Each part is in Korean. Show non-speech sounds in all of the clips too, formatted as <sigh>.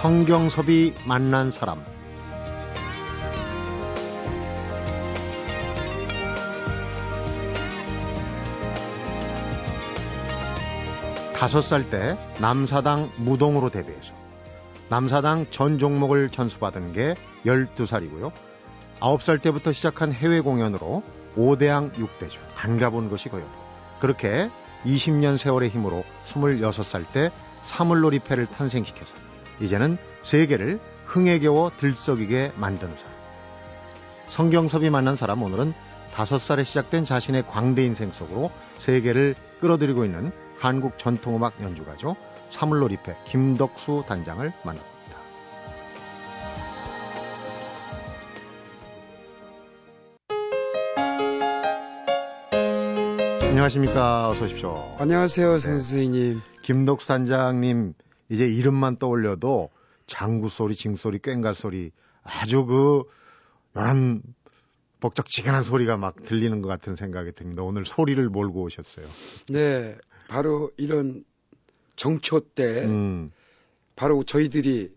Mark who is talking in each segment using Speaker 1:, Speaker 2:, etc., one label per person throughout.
Speaker 1: 성경섭이 만난 사람 다섯 살 때 남사당 무동으로 데뷔해서 남사당 전 종목을 전수받은 게 12살이고요. 9살 때부터 시작한 해외 공연으로 5대양 6대죠. 안 가본 것이 없고. 그렇게 20년 세월의 힘으로 26살 때 사물놀이패를 탄생시켜서 이제는 세계를 흥에 겨워 들썩이게 만드는 사람. 성경섭이 만난 사람 오늘은 5살에 시작된 자신의 광대 인생 속으로 세계를 끌어들이고 있는 한국 전통음악 연주가죠. 사물놀이패 김덕수 단장을 만납니다. 안녕하십니까. 어서 오십시오.
Speaker 2: 안녕하세요, 네. 선생님.
Speaker 1: 김덕수 단장님, 이제 이름만 떠올려도 장구 소리, 징 소리, 꽹갈 소리, 아주 그, 연 복적지근한 소리가 막 들리는 것 같은 생각이 듭니다. 오늘 소리를 몰고 오셨어요.
Speaker 2: 네. 바로 이런 정초 때, 음. 바로 저희들이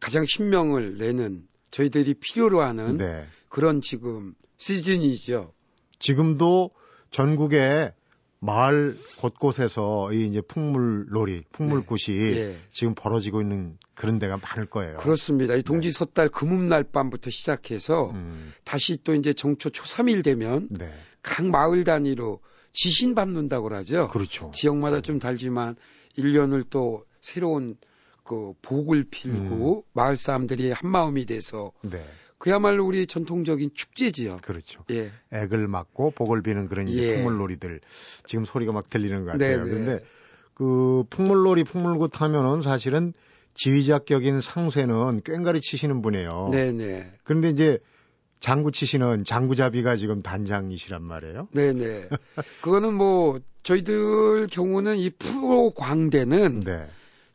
Speaker 2: 가장 신명을 내는, 저희들이 필요로 하는 네. 그런 지금 시즌이죠.
Speaker 1: 지금도 전국에 마을 곳곳에서 이 이제 풍물놀이, 풍물굿이 네. 예. 지금 벌어지고 있는 그런 데가 많을 거예요.
Speaker 2: 그렇습니다. 이 동지 네. 섣달 금음날 밤부터 시작해서 음. 다시 또 이제 정초 초 3일 되면 네. 각 마을 단위로 지신 밟는다고 그러죠.
Speaker 1: 그렇죠.
Speaker 2: 지역마다 좀 달지만 1년을 또 새로운 그 복을 필고 음. 마을 사람들이 한 마음이 돼서 네. 그야말로 우리 전통적인 축제지요.
Speaker 1: 그렇죠. 예. 액을 맞고 복을 비는 그런 이제 예. 풍물놀이들 지금 소리가 막 들리는 것 같아요. 네네. 그런데 그 풍물놀이 풍물굿 하면은 사실은 지휘자격인 상세는 꽹가리 치시는 분이에요. 네네. 그런데 이제 장구 치시는 장구잡이가 지금 단장이시란 말이에요.
Speaker 2: 네네. 그거는 뭐 저희들 경우는 이 프로 광대는 네.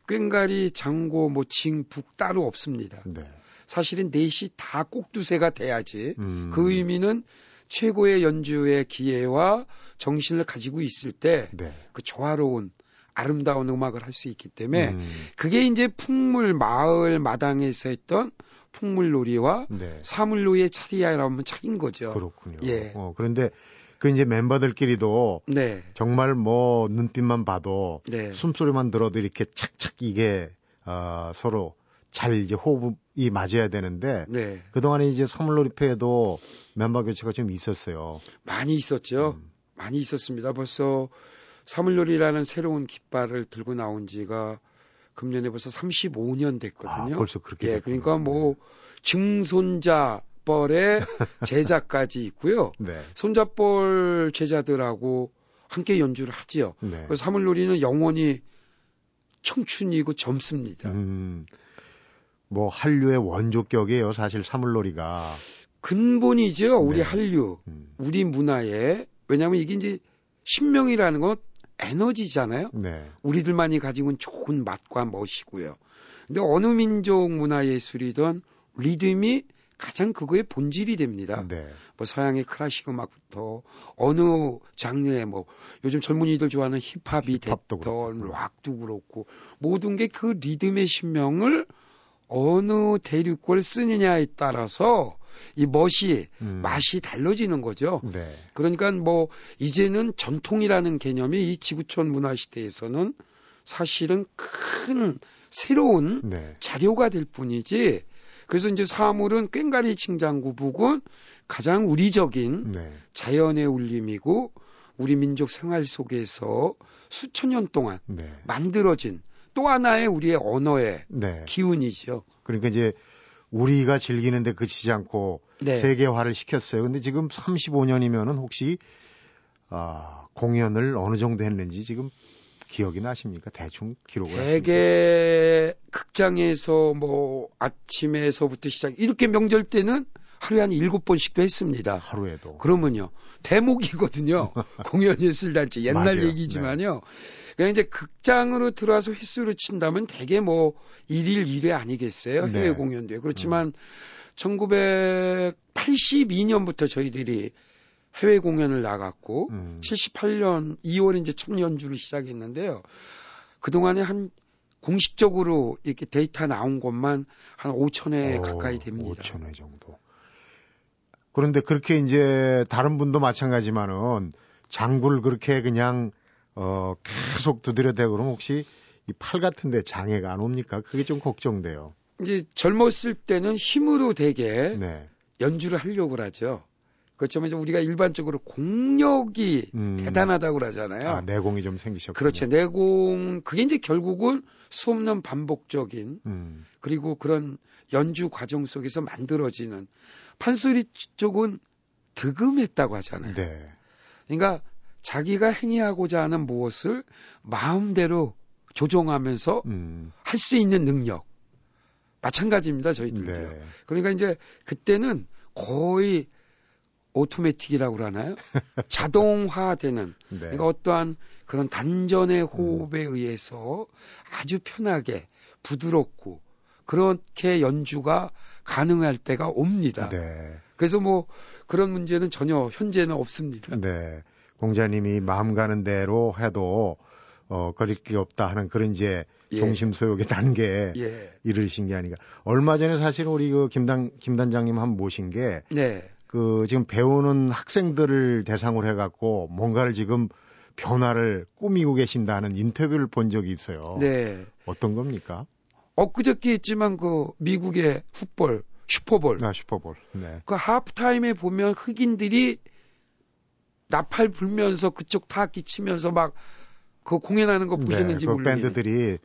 Speaker 2: 꽹가리 장고 뭐 징북 따로 없습니다. 네. 사실은 넷이 다 꼭두새가 돼야지 음. 그 의미는 최고의 연주의 기회와 정신을 가지고 있을 때그 네. 그 조화로운 아름다운 음악을 할 수 있기 때문에 음. 그게 이제 풍물 마을 마당에서 했던 풍물놀이와 네. 사물놀이의 차리야라면 차린 거죠.
Speaker 1: 그렇군요. 예. 어, 그런데 그 이제 멤버들끼리도 네. 정말 뭐 눈빛만 봐도 네. 숨소리만 들어도 이렇게 착착 이게 어, 서로 잘 이제 호흡 이 맞아야 되는데 네. 그동안에 이제 선물놀이패에도 멤버 교체가 좀 있었어요.
Speaker 2: 많이 있었죠. 음. 많이 있었습니다. 벌써 사물놀이라는 새로운 깃발을 들고 나온 지가 금년에 벌써 35년 됐거든요.
Speaker 1: 아, 벌써 그렇게
Speaker 2: 예, 그러니까 뭐 증손자 뻘의 <laughs> 제자까지 있고요. 네. 손자뻘 제자들하고 함께 연주를 하지요. 네. 그래서 사물놀이는 영원히 청춘이고 젊습니다. 음.
Speaker 1: 뭐 한류의 원조격이에요. 사실 사물놀이가
Speaker 2: 근본이죠. 우리 네. 한류, 음. 우리 문화에 왜냐하면 이게 이제 신명이라는 건 에너지잖아요. 네. 우리들만이 가지고 있는 좋은 맛과 멋이고요. 근데 어느 민족 문화 예술이든 리듬이 가장 그거의 본질이 됩니다. 네. 뭐 서양의 클래식 음악부터 어느 장르의 뭐 요즘 젊은이들 좋아하는 힙합이 됐던 락도 그렇고 모든 게 그 리듬의 신명을 어느 대륙을 쓰느냐에 따라서 이 멋이 음. 맛이 달라지는 거죠. 네. 그러니까 뭐 이제는 전통이라는 개념이 이 지구촌 문화 시대에서는 사실은 큰 새로운 네. 자료가 될 뿐이지. 그래서 이제 사물은 꽹가리 칭장구 북은 가장 우리적인 네. 자연의 울림이고 우리 민족 생활 속에서 수천 년 동안 네. 만들어진 또 하나의 우리의 언어의 네. 기운이죠.
Speaker 1: 그러니까 이제 우리가 즐기는데 그치지 않고 네. 세계화를 시켰어요. 근데 지금 35년이면은 혹시 아, 공연을 어느 정도 했는지 지금 기억이 나십니까? 대충 기록을
Speaker 2: 대개 극장에서 뭐 아침에서부터 시작 이렇게 명절 때는 하루에 한 일곱 번씩도 했습니다.
Speaker 1: 하루에도.
Speaker 2: 그러면요. 대목이거든요. <laughs> 공연했을 날짜 옛날. 얘기지만요. 네. 그냥 이제 극장으로 들어와서 횟수로 친다면 대개 뭐 1일 1회 아니겠어요? 해외 네. 공연도요. 그렇지만 음. 1982년부터 저희들이 해외 공연을 나갔고 음. 78년 2월에 이제 첫 연주를 시작했는데요. 그동안에 한 공식적으로 이렇게 데이터 나온 것만 한 5천 회 오, 가까이 됩니다.
Speaker 1: 5천 회 정도. 그런데 그렇게 이제 다른 분도 마찬가지만은 장구를 그렇게 그냥 어 계속 두드려대고 그러면 혹시 이 팔 같은데 장애가 안 옵니까? 그게 좀 걱정돼요.
Speaker 2: 이제 젊었을 때는 힘으로 되게 네. 연주를 하려고 하죠. 그렇지만 이제 우리가 일반적으로 공력이 음. 대단하다고 그러잖아요.
Speaker 1: 아, 내공이 좀 생기셨죠.
Speaker 2: 그렇죠. 내공 그게 이제 결국은 수없는 반복적인 음. 그리고 그런 연주 과정 속에서 만들어지는 판소리 쪽은 득음했다고 하잖아요. 네. 그러니까 자기가 행위하고자 하는 무엇을 마음대로 조종하면서 음. 할수 있는 능력 마찬가지입니다 저희들도. 네. 그러니까 이제 그때는 거의 오토매틱이라고 그러나요? <laughs> 자동화되는 네. 그러니까 어떠한 그런 단전의 호흡에 음. 의해서 아주 편하게 부드럽고 그렇게 연주가 가능할 때가 옵니다. 네. 그래서 뭐 그런 문제는 전혀 현재는 없습니다.
Speaker 1: 네. 공자님이 마음 가는 대로 해도 어 거릴 게 없다 하는 그런 이제 예. 종심소욕의 단계에 예. 이르신 게 아닌가. 얼마 전에 사실 우리 그 김단 김단장님 한번 모신 게 네. 그 지금 배우는 학생들을 대상으로 해갖고 뭔가를 지금 변화를 꾸미고 계신다는 인터뷰를 본 적이 있어요. 네. 어떤 겁니까?
Speaker 2: 엊그저께 있지만 그 미국의 풋볼 슈퍼볼.
Speaker 1: 아, 슈퍼볼. 네.
Speaker 2: 그 하프타임에 보면 흑인들이 나팔 불면서 그쪽 타악기 치면서 막 그 공연하는 거 보셨는지 네, 그 모르겠네요.
Speaker 1: 밴드들이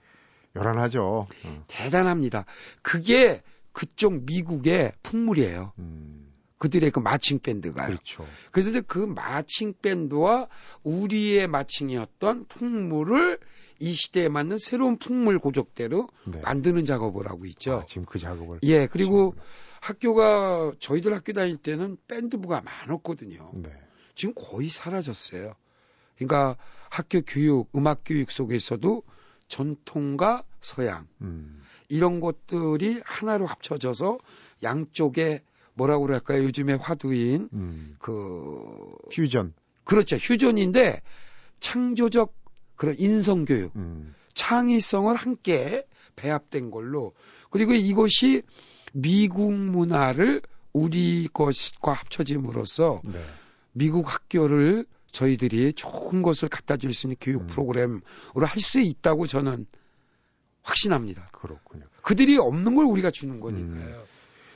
Speaker 1: 요란하죠. 어.
Speaker 2: 대단합니다. 그게 그쪽 미국의 풍물이에요. 음. 그들의 그 마칭 밴드가요. 그렇죠. 그래서 이제 그 마칭 밴드와 우리의 마칭이었던 풍물을 이 시대에 맞는 새로운 풍물 고적대로 네. 만드는 작업을 하고 있죠.
Speaker 1: 아, 지금 그 작업을.
Speaker 2: 예, 그리고 학교가 저희들 학교 다닐 때는 밴드부가 많았거든요. 네. 지금 거의 사라졌어요. 그러니까 학교 교육, 음악 교육 속에서도 전통과 서양 음. 이런 것들이 하나로 합쳐져서 양쪽에 뭐라고 그럴까요? 요즘에 화두인 음. 그
Speaker 1: 휴전.
Speaker 2: 그렇죠. 휴전인데 창조적 그런 인성 교육, 음. 창의성을 함께 배합된 걸로 그리고 이것이 미국 문화를 우리 것과 합쳐짐으로써 네. 미국 학교를 저희들이 좋은 것을 갖다 줄 수 있는 교육 음. 프로그램으로 할 수 있다고 저는 확신합니다.
Speaker 1: 그렇군요.
Speaker 2: 그들이 없는 걸 우리가 주는 거니까요. 음.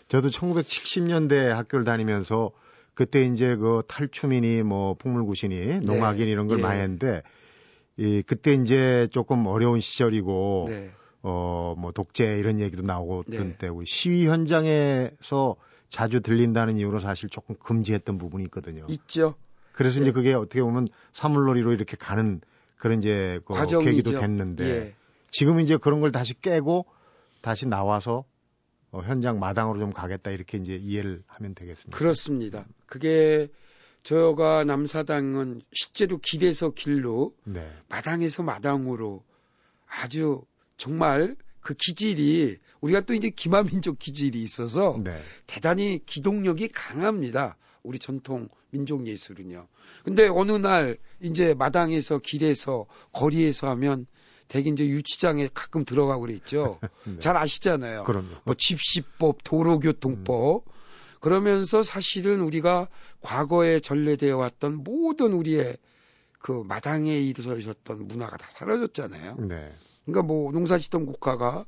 Speaker 1: 저도 1970년대 학교를 다니면서 그때 이제 그 탈춤이니 뭐 풍물구신이 네. 농악인 이런 걸 네. 많이 했는데 이 그때 이제 조금 어려운 시절이고 네. 어뭐 독재 이런 얘기도 나오고 네. 그런 때고 시위 현장에서 자주 들린다는 이유로 사실 조금 금지했던 부분이 있거든요.
Speaker 2: 있죠.
Speaker 1: 그래서 네. 이제 그게 어떻게 보면 사물놀이로 이렇게 가는 그런 이제 그 계기도 됐는데 예. 지금 이제 그런 걸 다시 깨고 다시 나와서 어, 현장 마당으로 좀 가겠다 이렇게 이제 이해를 하면 되겠습니다.
Speaker 2: 그렇습니다. 그게 저가 남사당은 실제로 길에서 길로 네. 마당에서 마당으로 아주 정말 그 기질이 우리가 또 이제 기마민족 기질이 있어서 네. 대단히 기동력이 강합니다. 우리 전통 민족 예술은요. 근데 어느 날 이제 마당에서 길에서 거리에서 하면 대개 이제 유치장에 가끔 들어가고 그랬죠. <laughs> 네. 잘 아시잖아요.
Speaker 1: 그럼요.
Speaker 2: 뭐 집시법, 도로교통법. 음. 그러면서 사실은 우리가 과거에 전래되어 왔던 모든 우리의 그 마당에 있어있었던 문화가 다 사라졌잖아요. 네. 그러니까 뭐 농사짓던 국가가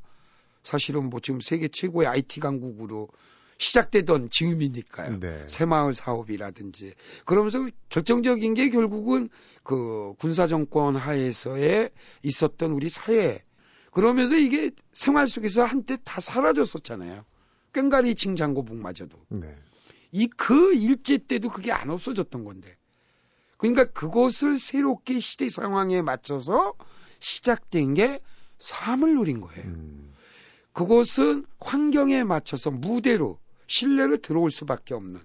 Speaker 2: 사실은 뭐 지금 세계 최고의 IT 강국으로 시작되던 지음이니까요. 네. 새마을 사업이라든지 그러면서 결정적인 게 결국은 그 군사 정권 하에서의 있었던 우리 사회 그러면서 이게 생활 속에서 한때 다 사라졌었잖아요. 꽹가리 칭장고북마저도. 네. 이그 일제 때도 그게 안 없어졌던 건데. 그러니까 그것을 새롭게 시대 상황에 맞춰서 시작된 게 삶을 누린 거예요. 음. 그것은 환경에 맞춰서 무대로 신뢰를 들어올 수밖에 없는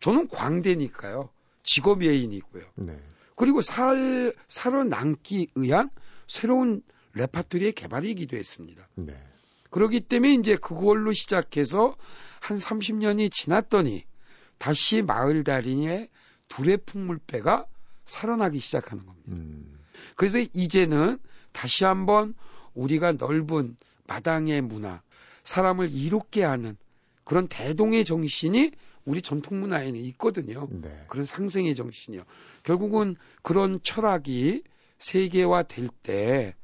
Speaker 2: 저는 광대니까요. 직업 예인이고요. 네. 그리고 살 살아남기 위한 새로운 레파토리의 개발이기도 했습니다. 네. 그렇기 때문에 이제 그걸로 시작해서 한 30년이 지났더니 다시 마을 달인의 둘의 풍물배가 살아나기 시작하는 겁니다. 음. 그래서 이제는 다시 한번 우리가 넓은 마당의 문화, 사람을 이롭게 하는 그런 대동의 정신이 우리 전통 문화에는 있거든요. 네. 그런 상생의 정신이요. 결국은 그런 철학이 세계화 될 때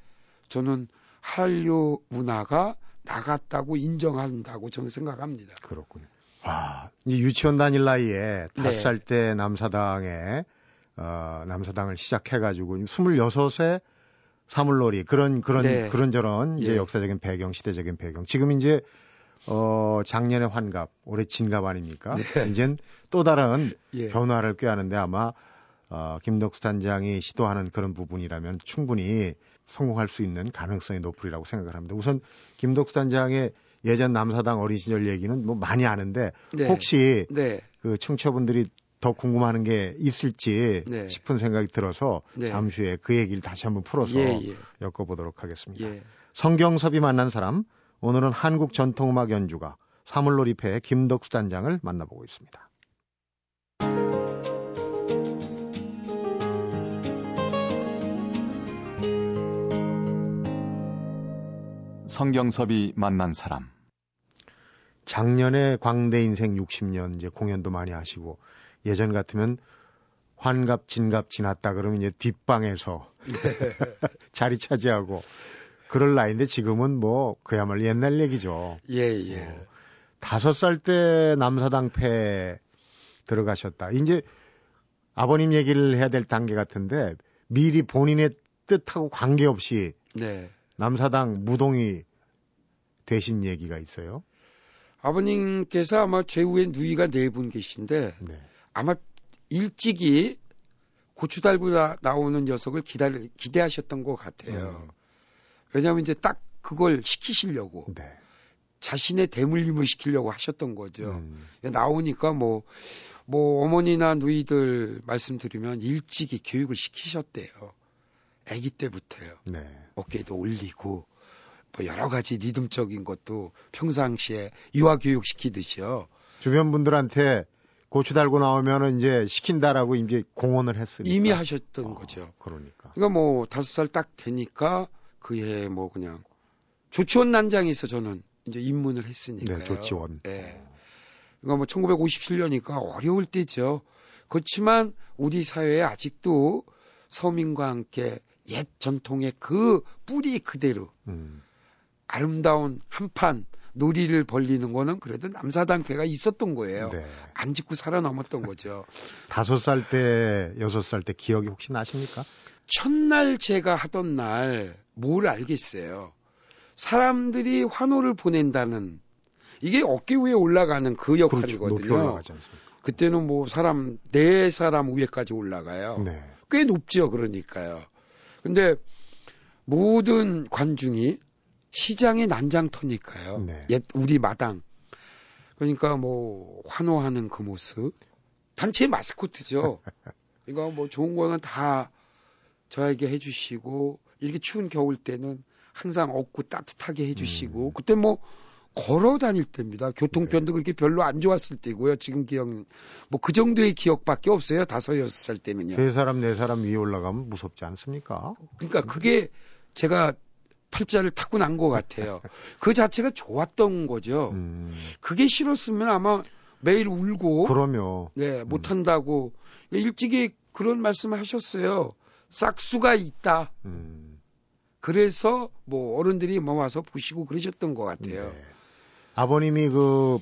Speaker 2: 저는 한류 문화가 나갔다고 인정한다고 저는 생각합니다.
Speaker 1: 그렇군요. 와, 이제 유치원 다닐 나이에 다섯 네. 살때 남사당에 어, 남사당을 시작해가지고 26세 사물놀이 그런 그런 네. 그런 저런 이제 예. 역사적인 배경, 시대적인 배경. 지금 이제 어 작년에 환갑, 올해 진갑 아닙니까? 네. 이젠 또 다른 예. 변화를 꾀하는데 아마 어 김덕수 단장이 시도하는 그런 부분이라면 충분히 성공할 수 있는 가능성이 높으리라고 생각을 합니다. 우선 김덕수 단장의 예전 남사당 어린 시절 얘기는 뭐 많이 아는데 네. 혹시 네. 그 청취자분들이 더 궁금한 게 있을지 네. 싶은 생각이 들어서 네. 잠시 후에 그 얘기를 다시 한번 풀어서 예, 예. 엮어보도록 하겠습니다. 예. 성경섭이 만난 사람 오늘은 한국 전통음악 연주가 사물놀이패 김덕수 단장을 만나보고 있습니다.
Speaker 3: 성경섭이 만난 사람
Speaker 1: 작년에 광대 인생 60년 이제 공연도 많이 하시고 예전 같으면 환갑, 진갑 지났다 그러면 이제 뒷방에서 네. <laughs> 자리 차지하고 그럴 나이인데 지금은 뭐 그야말로 옛날 얘기죠.
Speaker 2: 예, 예. 어,
Speaker 1: 다섯 살때 남사당패 들어가셨다. 이제 아버님 얘기를 해야 될 단계 같은데 미리 본인의 뜻하고 관계없이 네. 남사당 무동이 되신 얘기가 있어요.
Speaker 2: 아버님께서 아마 최후에 누이가 네 분 계신데 네. 아마 일찍이 고추 달고 나, 나오는 녀석을 기다리, 기대하셨던 것 같아요. 음. 왜냐하면 이제 딱 그걸 시키시려고 네. 자신의 대물림을 시키려고 하셨던 거죠. 음. 나오니까 뭐, 뭐 어머니나 누이들 말씀드리면 일찍이 교육을 시키셨대요. 아기 때부터요. 네. 어깨도 올리고 뭐 여러 가지 리듬적인 것도 평상시에 유아 교육 시키듯이요.
Speaker 1: 주변 분들한테 고추 달고 나오면은 이제 시킨다라고 이제 공언을 했으니까
Speaker 2: 이미 하셨던 어, 거죠.
Speaker 1: 그러니까.
Speaker 2: 그러니까 뭐 다섯 살 딱 되니까 그해 뭐 그냥 조치원 난장에서 저는 이제 입문을 했으니까요.
Speaker 1: 네, 조치원. 네.
Speaker 2: 그러니까 뭐 1957년이니까 어려울 때죠. 그렇지만 우리 사회에 아직도 서민과 함께 옛 전통의 그 뿌리 그대로 음. 아름다운 한판 놀이를 벌리는 거는 그래도 남사당패가 있었던 거예요. 네. 안 짓고 살아남았던 거죠.
Speaker 1: 다섯 살 때, 여섯 살 때 기억이 혹시 나십니까?
Speaker 2: 첫날 제가 하던 날 뭘 알겠어요. 사람들이 환호를 보낸다는 이게 어깨 위에 올라가는 그. 역할이거든요. 그렇죠. 그때는 뭐 사람 네 사람 위에까지 올라가요. 네. 꽤 높죠. 그러니까요. 근데 모든 관중이 시장의 난장터니까요. 네. 옛 우리 마당. 그러니까 뭐 환호하는 그 모습. 단체 마스코트죠. <laughs> 이거 뭐 좋은 거는 다 저에게 해주시고 이렇게 추운 겨울 때는 항상 업고 따뜻하게 해주시고 음. 그때 뭐 걸어 다닐 때입니다. 교통편도 네. 그렇게 별로 안 좋았을 때고요. 지금 기억 뭐 그 정도의 기억밖에 없어요. 다섯 여섯 살 때면요.
Speaker 1: 세 사람 네 사람 위에 올라가면 무섭지 않습니까?
Speaker 2: 그러니까 그게 제가 팔자를 타고 난 것 같아요. 그 자체가 좋았던 거죠. 음. 그게 싫었으면 아마 매일 울고
Speaker 1: 그러면
Speaker 2: 네 음. 못한다고 일찍이 그런 말씀을 하셨어요. 싹수가 있다. 음. 그래서 뭐 어른들이 뭐 와서 보시고 그러셨던 것 같아요. 네.
Speaker 1: 아버님이 그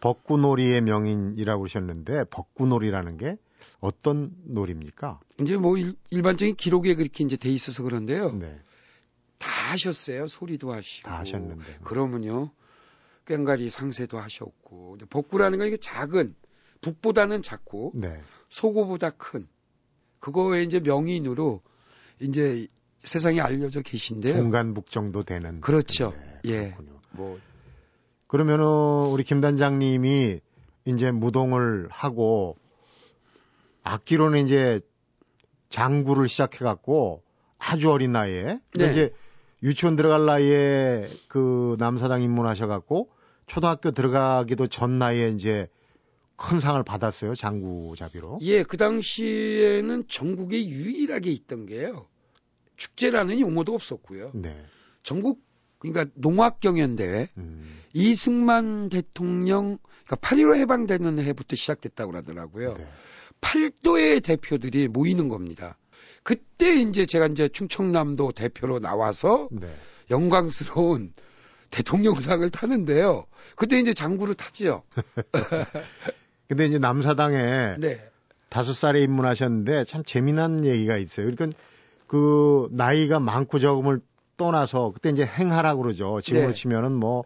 Speaker 1: 벚구놀이의 명인이라고 하셨는데 벚구놀이라는 게 어떤 놀입니까?
Speaker 2: 이제 뭐 일, 반적인 기록에 그렇게 이제 돼 있어서 그런데요. 네. 다 하셨어요. 소리도 하시고.
Speaker 1: 다 하셨는데.
Speaker 2: 그러면요. 꽹가리 상세도 하셨고. 복구라는 건 이게 작은 북보다는 작고 네. 소고보다 큰 그거에 이제 명인으로 이제 세상에 알려져 계신데요.
Speaker 1: 중간북 정도 되는.
Speaker 2: 그렇죠. 네, 예. 뭐
Speaker 1: 그러면은 우리 김 단장님이 이제 무동을 하고 악기로는 이제 장구를 시작해 갖고 아주 어린 나이에 네. 이제 유치원 들어갈 나이에 그 남사당 입문하셔갖고 초등학교 들어가기도 전 나이에 이제 큰 상을 받았어요 장구잡이로.
Speaker 2: 예, 그 당시에는 전국에 유일하게 있던 게요. 축제라는 용어도 없었고요. 네. 전국 그러니까 농학경연 대회 음. 이승만 대통령 그러니까 8.15 해방되는 해부터 시작됐다고 그러더라고요. 네. 8도의 대표들이 모이는 겁니다. 그때 이제 제가 이제 충청남도 대표로 나와서 네. 영광스러운 대통령상을 타는데요. 그때 이제 장구를 타지요. <laughs>
Speaker 1: 근데 이제 남사당에 네. 다섯 살에 입문하셨는데 참 재미난 얘기가 있어요. 그러니까 그 나이가 많고 적음을 떠나서 그때 이제 행하라고 그러죠. 지금으로 네. 치면은 뭐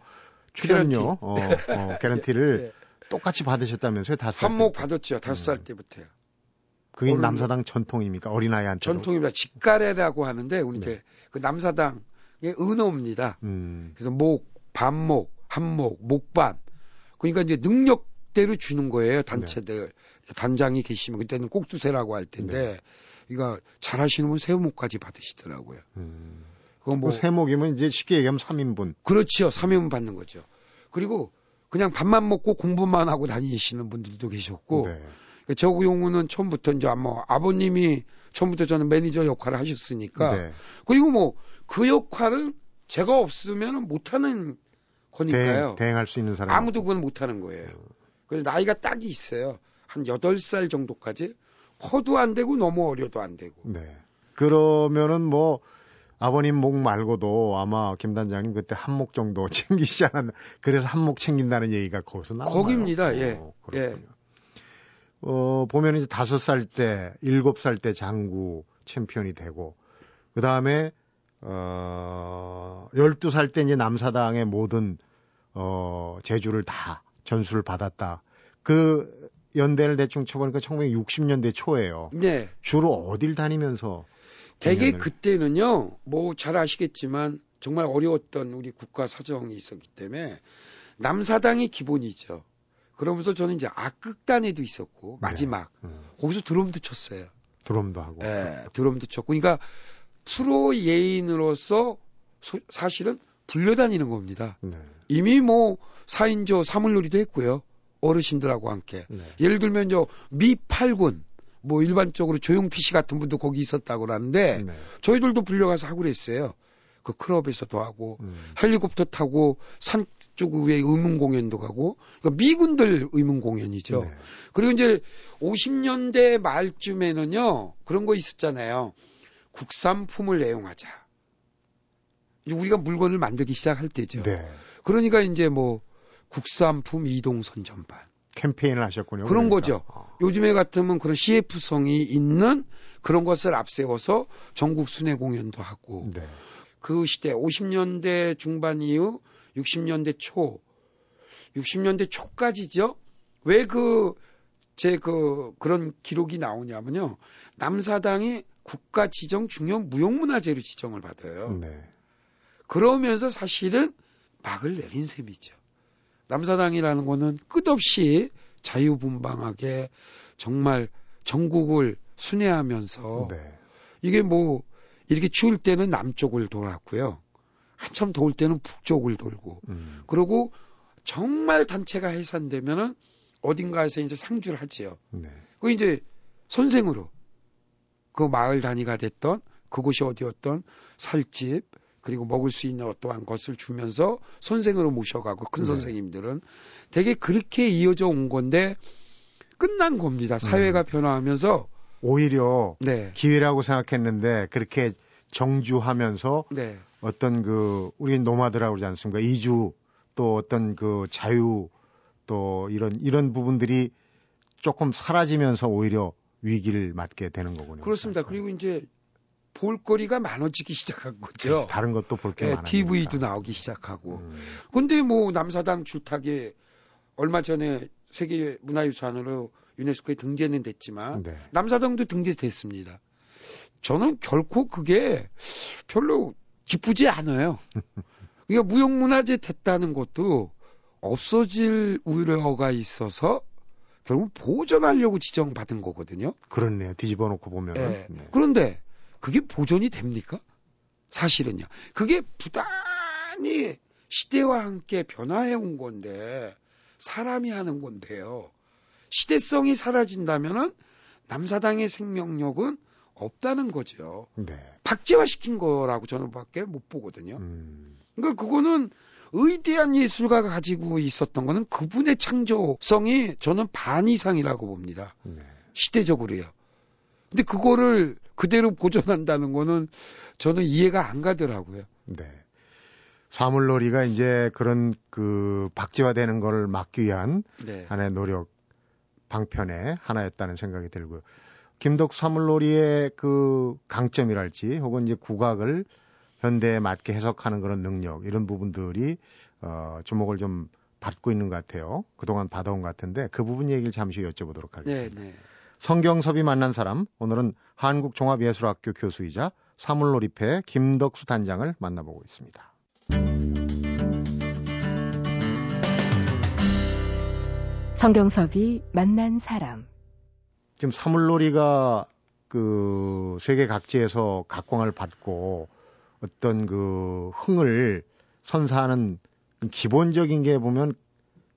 Speaker 1: 출연료, 어, 어, 개런티를 <laughs> 네. 똑같이 받으셨다면서요? 다섯 살.
Speaker 2: 한몫 받았죠. 다섯 살 음. 때부터요.
Speaker 1: 그게 어른, 남사당 전통입니까? 어린아이한테.
Speaker 2: 전통입니다. 직가래라고 하는데 우리 네. 이제 그 남사당의 은호입니다. 음. 그래서 목, 반목, 한목, 목반. 그러니까 이제 능력대로 주는 거예요. 단체들. 네. 단장이 계시면 그때는 꼭두세라고 할 텐데 네. 이거 잘하시는 분 세우목까지 받으시더라고요. 음.
Speaker 1: 그거 뭐 세목이면 이제 쉽게 얘기하면 3인분.
Speaker 2: 그렇죠. 3인분 받는 거죠. 그리고 그냥 밥만 먹고 공부만 하고 다니시는 분들도 계셨고 네. 저 경우는 처음부터 이제 뭐 아버님이 처음부터 저는 매니저 역할을 하셨으니까 네. 그리고 뭐 그 역할을 제가 없으면 못하는 거니까요.
Speaker 1: 대행, 할수 있는 사람
Speaker 2: 아무도 그건 못하는 거예요. 그래서 나이가 딱이 있어요. 한 8살 정도까지 커도 안 되고 너무 어려도 안 되고.
Speaker 1: 네. 그러면은 뭐 아버님 목 말고도 아마 김 단장님 그때 한 목 정도 <laughs> 챙기시지 않았나. 그래서 한 목 챙긴다는 얘기가 거기서 나와요.
Speaker 2: 거기입니다. 예. 어,
Speaker 1: 예. 어, 보면 이제 다섯 살 때, 일곱 살 때 장구 챔피언이 되고, 그 다음에, 어, 열두 살때 이제 남사당의 모든, 어, 제주를 다 전수를 받았다. 그 연대를 대충 쳐보니까 1960년대 초예요. 네. 주로 어딜 다니면서
Speaker 2: 대개 그때는요, 뭐 잘 아시겠지만 정말 어려웠던 우리 국가 사정이 있었기 때문에 남사당이 기본이죠. 그러면서 저는 이제 악극단에도 있었고 네. 마지막 네. 음. 거기서 드럼도 쳤어요.
Speaker 1: 드럼도 하고.
Speaker 2: 네, 드럼도 쳤고. 그러니까 프로 예인으로서 소, 사실은 불려다니는 겁니다. 네. 이미 뭐 4인조 사물놀이도 했고요. 어르신들하고 함께. 네. 예를 들면 저 미팔군 뭐 일반적으로 조용피 씨 같은 분도 거기 있었다고 그러는데 네. 저희들도 불려가서 하고 그랬어요. 그 클럽에서도 하고 음. 헬리콥터 타고 산 쪽 위에 의문 공연도 가고 그러니까 미군들 의문 공연이죠. 네. 그리고 이제 50년대 말쯤에는요 그런 거 있었잖아요. 국산품을 애용하자. 우리가 물건을 만들기 시작할 때죠. 네. 그러니까 이제 뭐 국산품 이동선 전반.
Speaker 1: 캠페인을 하셨군요.
Speaker 2: 그런 그러니까. 거죠. 어. 요즘에 같으면 그런 CF성이 있는 그런 것을 앞세워서 전국 순회 공연도 하고 네. 그 시대 50년대 중반 이후 60년대 초 60년대 초까지죠. 왜 그 제그 그, 그런 기록이 나오냐면요. 남사당이 국가 지정 중요 무형문화재로 지정을 받아요. 네. 그러면서 사실은 막을 내린 셈이죠. 남사당이라는 거는 끝없이 자유분방하게 정말 전국을 순회하면서 네. 이게 뭐 이렇게 추울 때는 남쪽을 돌았고요. 한참 더울 때는 북쪽을 돌고 음. 그리고 정말 단체가 해산되면은 어딘가에서 이제 상주를 하지요. 네. 그 이제 선생으로 그 마을 단위가 됐던 그곳이 어디였던 살집 그리고 먹을 수 있는 어떠한 것을 주면서 선생으로 모셔가고 큰 네. 선생님들은 되게 그렇게 이어져 온 건데 끝난 겁니다. 사회가 음. 변화하면서
Speaker 1: 오히려 네. 기회라고 생각했는데 그렇게 정주하면서 네. 어떤 그 우리 노마드라고 그러지 않습니까? 이주 또 어떤 그 자유 또 이런 이런 부분들이 조금 사라지면서 오히려 위기를 맞게 되는 거군요.
Speaker 2: 그렇습니다. 그리고 이제 볼거리가 많아지기 시작한 거죠.
Speaker 1: 다른 것도 볼게 네, 많아.
Speaker 2: TV도 나오기 시작하고. 음. 근데 뭐 남사당 출탁에 얼마 전에 세계 문화유산으로 유네스코에 등재는 됐지만 네. 남사당도 등재됐습니다. 저는 결코 그게 별로 기쁘지 않아요. <laughs> 그러니까 무형문화재 됐다는 것도 없어질 우려가 있어서 결국 보존하려고 지정받은 거거든요.
Speaker 1: 그렇네요. 뒤집어 놓고 보면. 네.
Speaker 2: 네. 그런데 그게 보존이 됩니까? 사실은요. 그게 부단히 시대와 함께 변화해 온 건데 사람이 하는 건데요. 시대성이 사라진다면은 남사당의 생명력은 없다는 거죠. 네. 박제화 시킨 거라고 저는 밖에 못 보거든요. 음. 그러니까 그거는 의대한 예술가가 가지고 있었던 거는 그분의 창조성이 저는 반 이상이라고 봅니다. 네. 시대적으로요. 근데 그거를 그대로 보존한다는 거는 저는 이해가 안 가더라고요. 네.
Speaker 1: 사물놀이가 이제 그런 그 박제화되는 걸 막기 위한 네. 하나의 노력 방편의 하나였다는 생각이 들고요. 김덕 사물놀이의 그 강점이랄지 혹은 이제 국악을 현대에 맞게 해석하는 그런 능력 이런 부분들이 어 주목을 좀 받고 있는 것 같아요. 그동안 받아온 것 같은데 그 부분 얘기를 잠시 여쭤보도록 하겠습니다. 네, 네. 성경섭이 만난 사람 오늘은 한국종합예술학교 교수이자 사물놀이패 김덕수 단장을 만나보고 있습니다.
Speaker 3: 성경섭이 만난 사람
Speaker 1: 지금 사물놀이가 그 세계 각지에서 각광을 받고 어떤 그 흥을 선사하는 기본적인 게 보면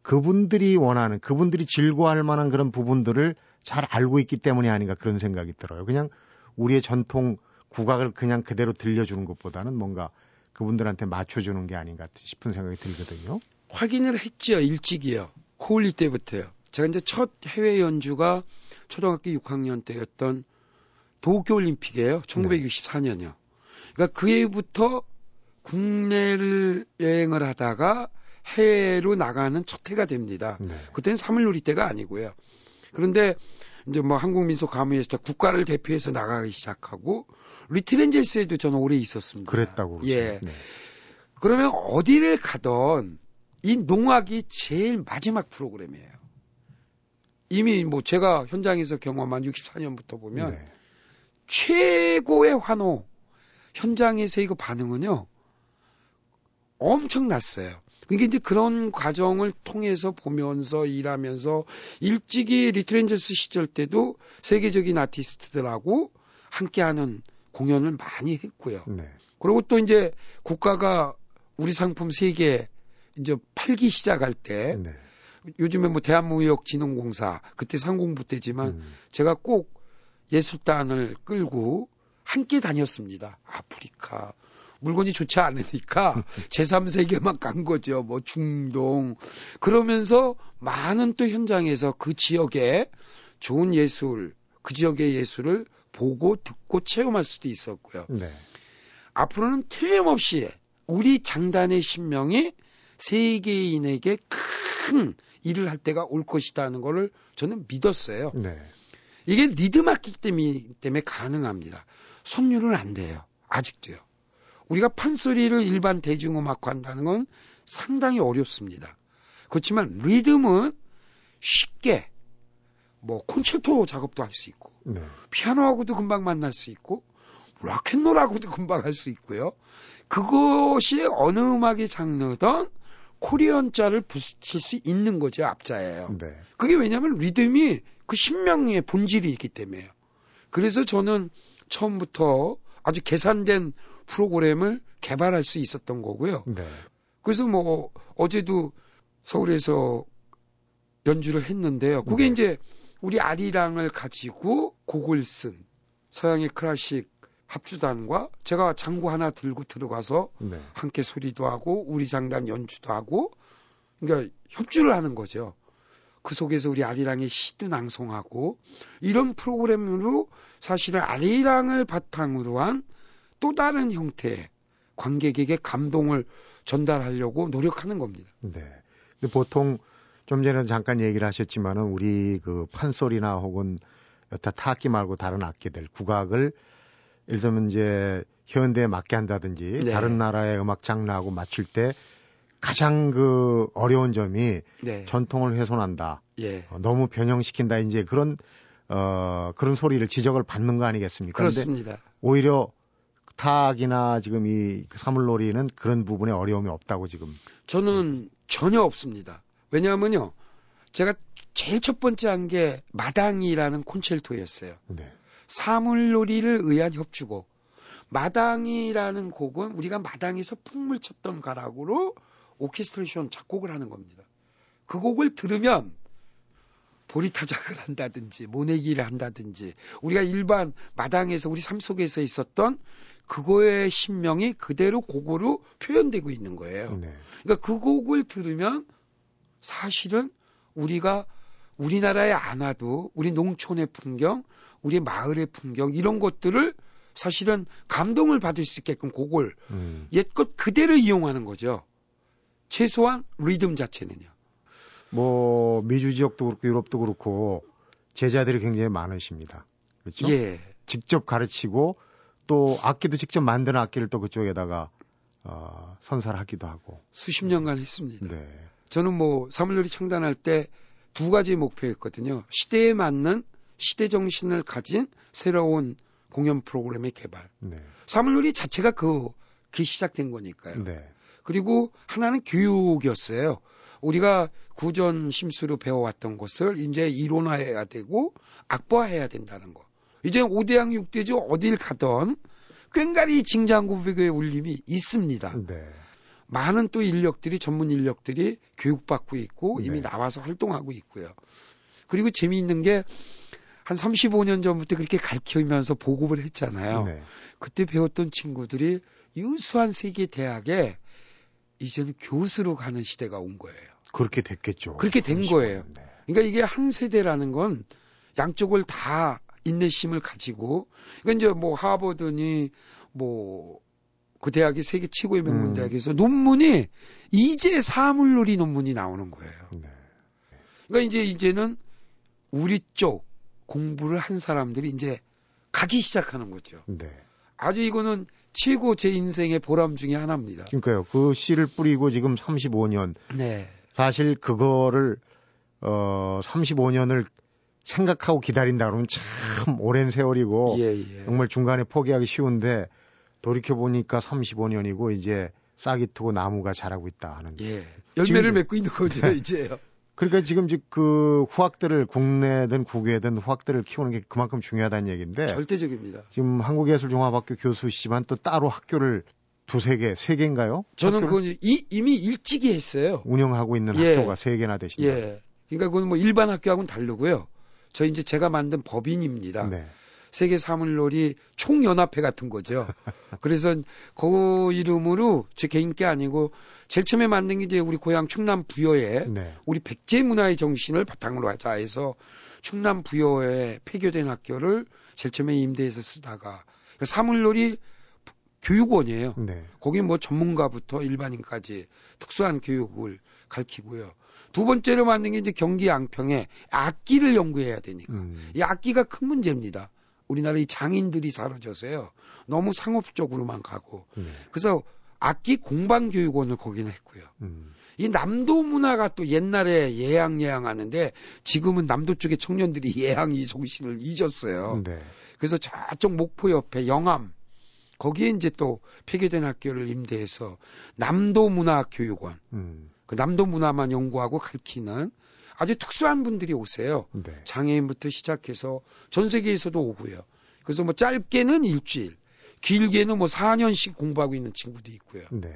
Speaker 1: 그분들이 원하는 그분들이 즐거워할 만한 그런 부분들을 잘 알고 있기 때문이 아닌가 그런 생각이 들어요. 그냥 우리의 전통 국악을 그냥 그대로 들려주는 것보다는 뭔가 그분들한테 맞춰주는 게 아닌가 싶은 생각이 들거든요.
Speaker 2: 확인을 했죠 일찍이요. 코올리 때부터요. 제가 이제 첫 해외 연주가 초등학교 6학년 때였던 도쿄올림픽이에요. 1964년이요. 그러니까 그 해부터 국내를 여행을 하다가 해외로 나가는 첫 해가 됩니다. 네. 그때는 사물놀이 때가 아니고요. 그런데 이제 뭐 한국민속가무에서 국가를 대표해서 나가기 시작하고 리트렌젤스에도 저는 오래 있었습니다.
Speaker 1: 그랬다고.
Speaker 2: 예. 네. 그러면 어디를 가던 이 농악이 제일 마지막 프로그램이에요. 이미 뭐 제가 현장에서 경험한 64년부터 보면 네. 최고의 환호 현장에서 이거 반응은요 엄청났어요. 그게 이제 그런 과정을 통해서 보면서 일하면서 일찍이 리틀엔젤스 시절 때도 세계적인 아티스트들하고 함께하는 공연을 많이 했고요. 네. 그리고 또 이제 국가가 우리 상품 세계 이제 팔기 시작할 때 네. 요즘에 뭐 대한무역진흥공사 그때 상공부 때지만 음. 제가 꼭 예술단을 끌고 함께 다녔습니다. 아프리카 물건이 좋지 않으니까 <laughs> 제3세계만 간 거죠. 뭐 중동 그러면서 많은 또 현장에서 그 지역의 좋은 예술 그 지역의 예술을 보고 듣고 체험할 수도 있었고요. 네. 앞으로는 틀림없이 우리 장단의 신명이 세계인에게 큰 일을 할 때가 올 것이다는 거를 저는 믿었어요. 네. 이게 리드마기 때문에 가능합니다. 선율은 안 돼요. 아직도요. 우리가 판소리를 일반 대중음악과 한다는 건 상당히 어렵습니다. 그렇지만 리듬은 쉽게 뭐 콘체르토 작업도 할 수 있고 네. 피아노하고도 금방 만날 수 있고 락앤롤하고도 금방 할 수 있고요. 그것이 어느 음악의 장르든 코리언자를 붙일 수 있는 거죠 앞자예요. 네. 그게 왜냐하면 리듬이 그 신명의 본질이 있기 때문에요. 그래서 저는 처음부터 아주 계산된 프로그램을 개발할 수 있었던 거고요. 네. 그래서 뭐 어제도 서울에서 연주를 했는데요. 그게 네. 이제 우리 아리랑을 가지고 곡을 쓴 서양의 클래식 합주단과 제가 장구 하나 들고 들어가서 네. 함께 소리도 하고 우리 장단 연주도 하고 그러니까 협주를 하는 거죠. 그 속에서 우리 아리랑의 시도 낭송하고 이런 프로그램으로 사실은 아리랑을 바탕으로 한 또 다른 형태의 관객에게 감동을 전달하려고 노력하는 겁니다.
Speaker 1: 네. 근데 보통 좀 전에 잠깐 얘기를 하셨지만은 우리 그 판소리나 혹은 여타 타악기 말고 다른 악기들 국악을 예를 들면 이제 현대에 맞게 한다든지 네. 다른 나라의 음악 장르하고 맞출 때 가장 그 어려운 점이 네. 전통을 훼손한다. 예. 어, 너무 변형시킨다. 이제 그런 어 그런 소리를 지적을 받는 거 아니겠습니까?
Speaker 2: 그렇습니다.
Speaker 1: 오히려 타악이나 지금 이 사물놀이는 그런 부분에 어려움이 없다고 지금.
Speaker 2: 저는 전혀 없습니다. 왜냐하면요. 제가 제일 첫 번째 한 게 마당이라는 콘체르토였어요. 네. 사물놀이를 의한 협주곡. 마당이라는 곡은 우리가 마당에서 풍물 쳤던 가락으로 오케스트레이션 작곡을 하는 겁니다. 그 곡을 들으면 보리타작을 한다든지 모내기를 한다든지 우리가 일반 마당에서 우리 삶 속에서 있었던 그거의 신명이 그대로 곡으로 표현되고 있는 거예요. 네. 그러니까 그 곡을 들으면 사실은 우리가 우리나라에 안 와도 우리 농촌의 풍경, 우리 마을의 풍경 이런 것들을 사실은 감동을 받을 수 있게끔 곡을 음. 옛것 그대로 이용하는 거죠. 최소한 리듬 자체는요.
Speaker 1: 뭐 미주 지역도 그렇고 유럽도 그렇고 제자들이 굉장히 많으십니다. 그렇죠? 예. 직접 가르치고 또 악기도 직접 만드는 악기를 또 그쪽에다가 어, 선사하기도 하고
Speaker 2: 수십 년간 했습니다. 네. 저는 뭐 사물놀이 창단할 때 두 가지 목표였거든요. 시대에 맞는 시대 정신을 가진 새로운 공연 프로그램의 개발. 네. 사물놀이 자체가 그, 그 시작된 거니까요. 네. 그리고 하나는 교육이었어요. 우리가 구전 심수로 배워왔던 것을 이제 이론화해야 되고 악보화해야 된다는 거. 이제 5대양 6대주 어딜 가던 꽹가리 징장구백의 울림이 있습니다. 네. 많은 또 인력들이 전문 인력들이 교육받고 있고 이미 네. 나와서 활동하고 있고요. 그리고 재미있는 게 한 35년 전부터 그렇게 가르치면서 보급을 했잖아요. 네. 그때 배웠던 친구들이 유수한 세계 대학에 이제는 교수로 가는 시대가 온 거예요.
Speaker 1: 그렇게 됐겠죠.
Speaker 2: 그렇게 된 거예요. 네. 그러니까 이게 한 세대라는 건 양쪽을 다 인내심을 가지고 그러니까 이제 뭐 하버드니 뭐 그 대학이 세계 최고의 명문 음. 대학에서 논문이 이제 사물놀이 논문이 나오는 거예요. 네. 그러니까 이제 이제는 우리 쪽 공부를 한 사람들이 이제 가기 시작하는 거죠. 네. 아주 이거는 최고 제 인생의 보람 중의 하나입니다.
Speaker 1: 그러니까요. 그 씨를 뿌리고 지금 35년. 네. 사실 그거를 어 35년을 생각하고 기다린다 그러면 참 오랜 세월이고 예, 예. 정말 중간에 포기하기 쉬운데 돌이켜 보니까 35년이고 이제 싹이 트고 나무가 자라고 있다 하는.
Speaker 2: 예. 열매를 맺고 있는 거죠 네. 이제요.
Speaker 1: 그러니까 지금 그 후학들을 국내든 국외든 후학들을 키우는 게 그만큼 중요하다는 얘기인데
Speaker 2: 절대적입니다.
Speaker 1: 지금 한국예술종합학교 교수시지만 또 따로 학교를 두세 개, 세 개인가요?
Speaker 2: 저는 그건 이, 이미 일찍이 했어요.
Speaker 1: 운영하고 있는 예. 학교가 세 개나 되신다. 예.
Speaker 2: 그러니까 그건 뭐 일반 학교하고는 다르고요. 저 이제 제가 만든 법인입니다. 네. 세계 사물놀이 총연합회 같은 거죠. 그래서 그 이름으로 제 개인 게 아니고 제일 처음에 만든 게 이제 우리 고향 충남 부여에 네. 우리 백제 문화의 정신을 바탕으로 하자 해서 충남 부여에 폐교된 학교를 제일 처음에 임대해서 쓰다가 그러니까 사물놀이 교육원이에요. 네. 거기 뭐 전문가부터 일반인까지 특수한 교육을 가르치고요. 두 번째로 만든 게 이제 경기 양평에 악기를 연구해야 되니까. 음. 이 악기가 큰 문제입니다. 우리나라 의 장인들이 사라져서요. 너무 상업적으로만 가고. 음. 그래서 악기 공방 교육원을 거기는 했고요. 음. 이 남도 문화가 또 옛날에 예향예향 하는데 지금은 남도 쪽의 청년들이 <laughs> 예향이 정신을 잊었어요. 네. 그래서 저쪽 목포 옆에 영암 거기에 이제 또 폐교된 학교를 임대해서 남도 문화 교육원 음. 그 남도 문화만 연구하고 가르치는 아주 특수한 분들이 오세요. 네. 장애인부터 시작해서 전 세계에서도 오고요. 그래서 뭐 짧게는 일주일, 길게는 뭐 4년씩 공부하고 있는 친구도 있고요. 네.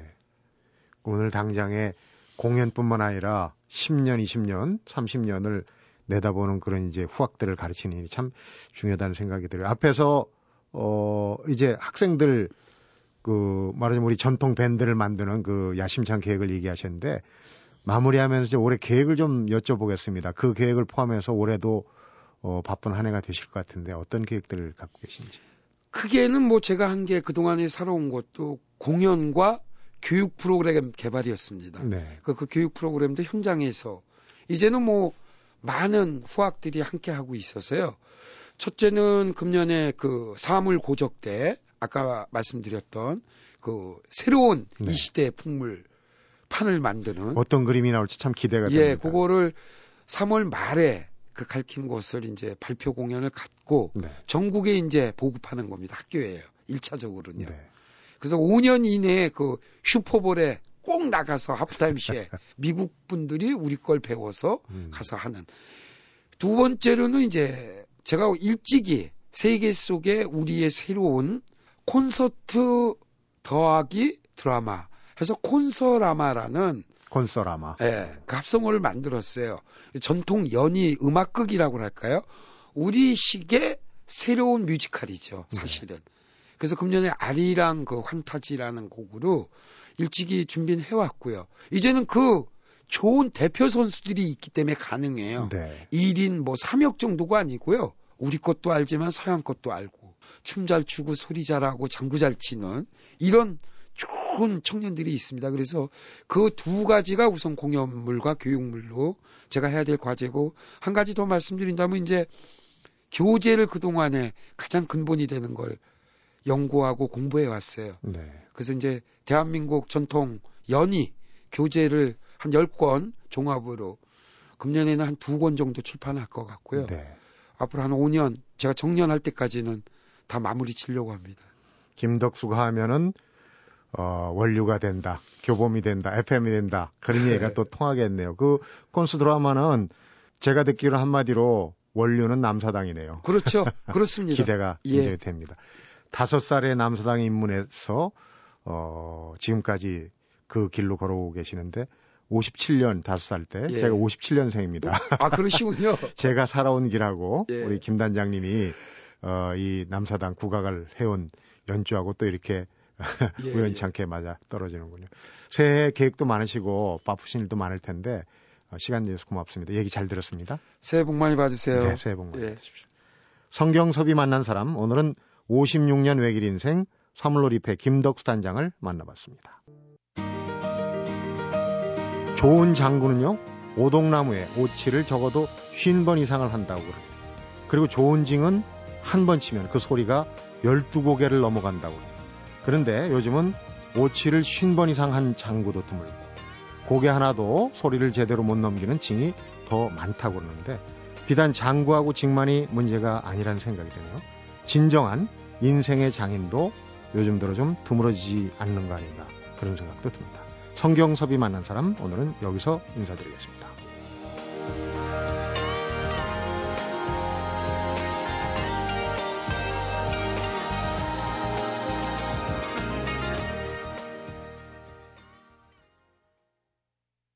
Speaker 1: 오늘 당장에 공연뿐만 아니라 10년, 20년, 30년을 내다보는 그런 이제 후학들을 가르치는 일이 참 중요하다는 생각이 들어요. 앞에서 어 이제 학생들 그 말하자면 우리 전통 밴드를 만드는 그 야심찬 계획을 얘기하셨는데 마무리하면서 이제 올해 계획을 좀 여쭤보겠습니다. 그 계획을 포함해서 올해도 어, 바쁜 한 해가 되실 것 같은데 어떤 계획들을 갖고 계신지.
Speaker 2: 크게는 뭐 제가 한 게 그동안에 살아온 것도 공연과 교육 프로그램 개발이었습니다. 네. 그, 그 교육 프로그램도 현장에서 이제는 뭐 많은 후학들이 함께 하고 있어서요. 첫째는 금년에 그 사물 고적 때 아까 말씀드렸던 그 새로운 네. 이 시대의 풍물 판을 만드는
Speaker 1: 어떤 그림이 나올지 참 기대가
Speaker 2: 예, 됩니다. 예, 그거를 3월 말에 그 가르친 것을 이제 발표 공연을 갖고 네. 전국에 이제 보급하는 겁니다. 학교에요. 1차적으로는요. 네. 그래서 5년 이내에 그 슈퍼볼에 꼭 나가서 하프타임 쇼에 <laughs> 미국 분들이 우리 걸 배워서 음. 가서 하는 두 번째로는 이제 제가 일찍이 세계 속에 우리의 새로운 콘서트 더하기 드라마 해서 콘서라마라는
Speaker 1: 콘서라마.
Speaker 2: 예, 그 합성어를 만들었어요. 전통 연희 음악극이라고 할까요? 우리식의 새로운 뮤지컬이죠, 네. 사실은. 네. 그래서 금년에 아리랑 그 환타지라는 곡으로 일찍이 준비는 해왔고요. 이제는 그 좋은 대표 선수들이 있기 때문에 가능해요. 네. 1인 뭐 3역 정도가 아니고요. 우리 것도 알지만 서양 것도 알고 춤 잘 추고 소리 잘하고 장구 잘 치는 이런 좋은 청년들이 있습니다. 그래서 그 두 가지가 우선 공연물과 교육물로 제가 해야 될 과제고 한 가지 더 말씀드린다면 이제 교재를 그동안에 가장 근본이 되는 걸 연구하고 공부해 왔어요. 네. 그래서 이제 대한민국 전통 연희 교재를 한 10권 종합으로 금년에는 한 두 권 정도 출판할 것 같고요. 네. 앞으로 한 5년 제가 정년할 때까지는 다 마무리 치려고 합니다.
Speaker 1: 김덕수가 하면은 어, 원류가 된다, 교범이 된다, FM이 된다 그런 얘기가 네. 또 통하겠네요. 그 콘스 드라마는 제가 듣기로 한마디로 원류는 남사당이네요.
Speaker 2: 그렇죠. <laughs> 그렇습니다.
Speaker 1: 기대가 예. 굉장히 됩니다. 다섯 살의 남사당에 입문해서 어, 지금까지 그 길로 걸어오고 계시는데 57년 다섯 살 때, 예. 제가 57년생입니다.
Speaker 2: 아, 그러시군요. <laughs>
Speaker 1: 제가 살아온 길하고, 예. 우리 김 단장님이, 어, 이 남사당 국악을 해온 연주하고 또 이렇게 예, 우연찮게 맞아 떨어지는군요. 새해 계획도 많으시고 바쁘신 일도 많을 텐데, 어, 시간 내주셔서 고맙습니다. 얘기 잘 들었습니다.
Speaker 2: 새해 복 많이 받으세요.
Speaker 1: 네, 새해 복 많이 예. 받으십시오. 성경섭이 만난 사람, 오늘은 56년 외길 인생 사물놀이패 김덕수 단장을 만나봤습니다. 좋은 장구는요, 오동나무에 오치를 적어도 50번 이상을 한다고 그래요. 그리고 좋은 징은 한 번 치면 그 소리가 12고개를 넘어간다고 그래요. 그런데 요즘은 오치를 50번 이상 한 장구도 드물고, 고개 하나도 소리를 제대로 못 넘기는 징이 더 많다고 그러는데, 비단 장구하고 징만이 문제가 아니라는 생각이 드네요. 진정한 인생의 장인도 요즘 들어 좀 드물어지지 않는 거 아닌가 그런 생각도 듭니다. 성경섭이 만난 사람 오늘은 여기서 인사드리겠습니다.